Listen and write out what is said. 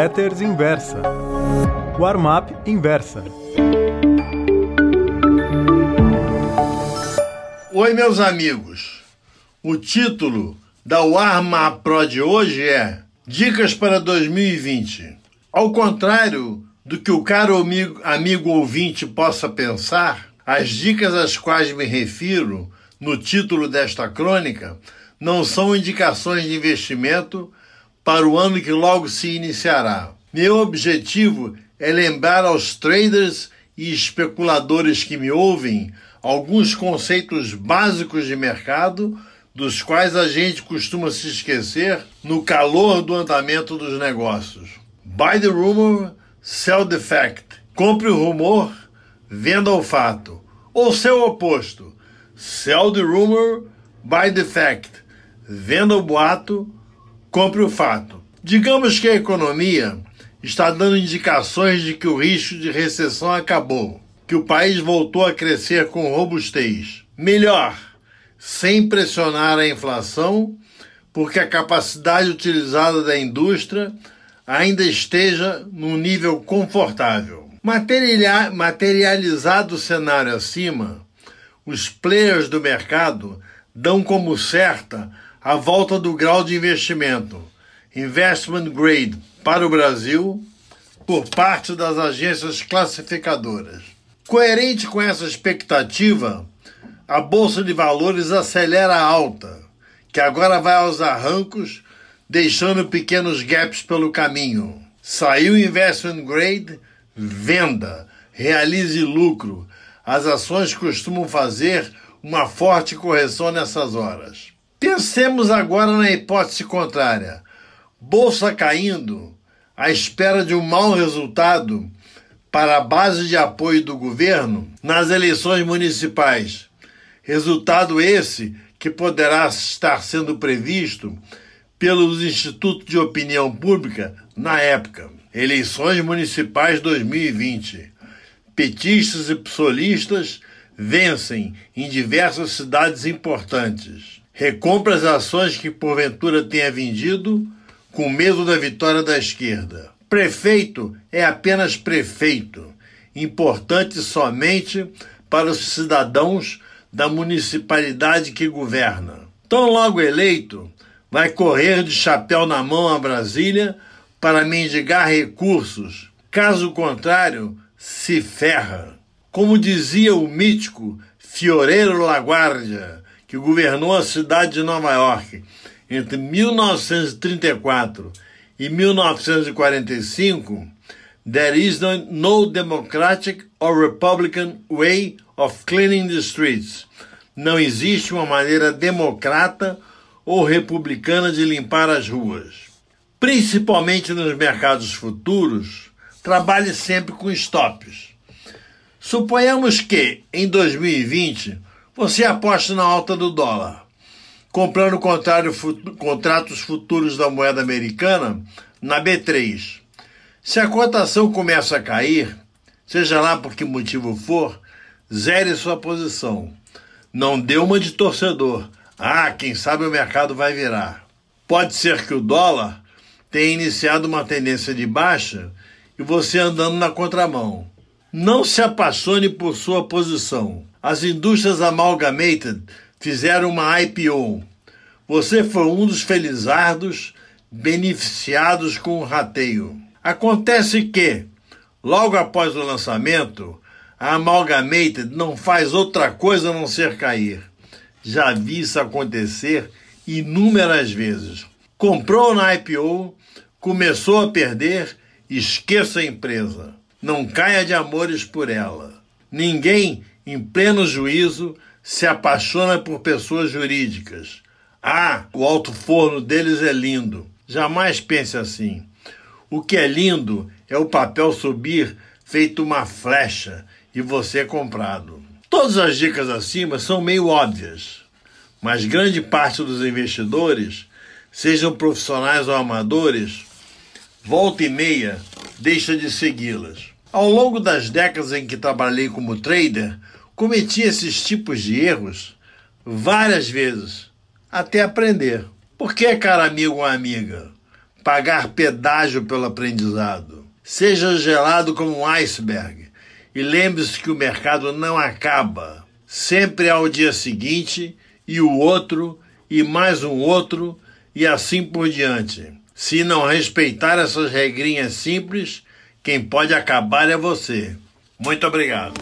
Letters Inversa. Warm-up Inversa. Oi, meus amigos. O título da Warm-up Pro de hoje é Dicas para 2020. Ao contrário do que o caro amigo, amigo ouvinte possa pensar, as dicas às quais me refiro no título desta crônica não são indicações de investimento para o ano que logo se iniciará. Meu objetivo é lembrar aos traders e especuladores que me ouvem alguns conceitos básicos de mercado dos quais a gente costuma se esquecer no calor do andamento dos negócios. Buy the rumor, sell the fact. Compre o rumor, venda o fato. Ou seu oposto. Sell the rumor, buy the fact. Venda o boato, compre o fato. Digamos que a economia está dando indicações de que o risco de recessão acabou, que o país voltou a crescer com robustez. Melhor, sem pressionar a inflação, porque a capacidade utilizada da indústria ainda esteja num nível confortável. Materializado o cenário acima, os players do mercado dão como certa a volta do grau de investimento, investment grade, para o Brasil por parte das agências classificadoras. Coerente com essa expectativa, a Bolsa de Valores acelera a alta, que agora vai aos arrancos, deixando pequenos gaps pelo caminho. Saiu investment grade, venda, realize lucro. As ações costumam fazer uma forte correção nessas horas. Pensemos agora na hipótese contrária. Bolsa caindo, à espera de um mau resultado para a base de apoio do governo nas eleições municipais. Resultado esse que poderá estar sendo previsto pelos institutos de opinião pública na época. Eleições municipais 2020. Petistas e psolistas vencem em diversas cidades importantes. Recompra as ações que porventura tenha vendido com medo da vitória da esquerda. Prefeito é apenas prefeito, importante somente para os cidadãos da municipalidade que governa. Tão logo eleito, vai correr de chapéu na mão a Brasília para mendigar recursos. Caso contrário, se ferra. Como dizia o mítico Fioreiro Laguardia, que governou a cidade de Nova York entre 1934 e 1945, there is no, democratic or republican way of cleaning the streets. Não existe uma maneira democrata ou republicana de limpar as ruas. Principalmente nos mercados futuros, trabalhe sempre com stops. Suponhamos que, em 2020, você aposte na alta do dólar comprando contrário, contratos futuros da moeda americana na B3. Se a cotação começa a cair, seja lá por que motivo for, zere sua posição. Não dê uma de torcedor. Ah, quem sabe o mercado vai virar. Pode ser que o dólar tenha iniciado uma tendência de baixa e você andando na contramão. Não se apaixone por sua posição. As indústrias amalgamated fizeram uma IPO. Você foi um dos felizardos beneficiados com o rateio. Acontece que, logo após o lançamento, a Amalgamated não faz outra coisa a não ser cair. Já vi isso acontecer inúmeras vezes. Comprou na IPO, começou a perder, esqueça a empresa. Não caia de amores por ela. Ninguém, em pleno juízo, se apaixona por pessoas jurídicas. Ah, o alto forno deles é lindo. Jamais pense assim. O que é lindo é o papel subir feito uma flecha e você é comprado. Todas as dicas acima são meio óbvias, mas grande parte dos investidores, sejam profissionais ou amadores, volta e meia deixa de segui-las. Ao longo das décadas em que trabalhei como trader, cometi esses tipos de erros várias vezes, até aprender. Por que, cara amigo ou amiga? pagar pedágio pelo aprendizado. Seja gelado como um iceberg e lembre-se que o mercado não acaba. Sempre há o dia seguinte e o outro e mais um outro e assim por diante. Se não respeitar essas regrinhas simples, quem pode acabar é você. Muito obrigado.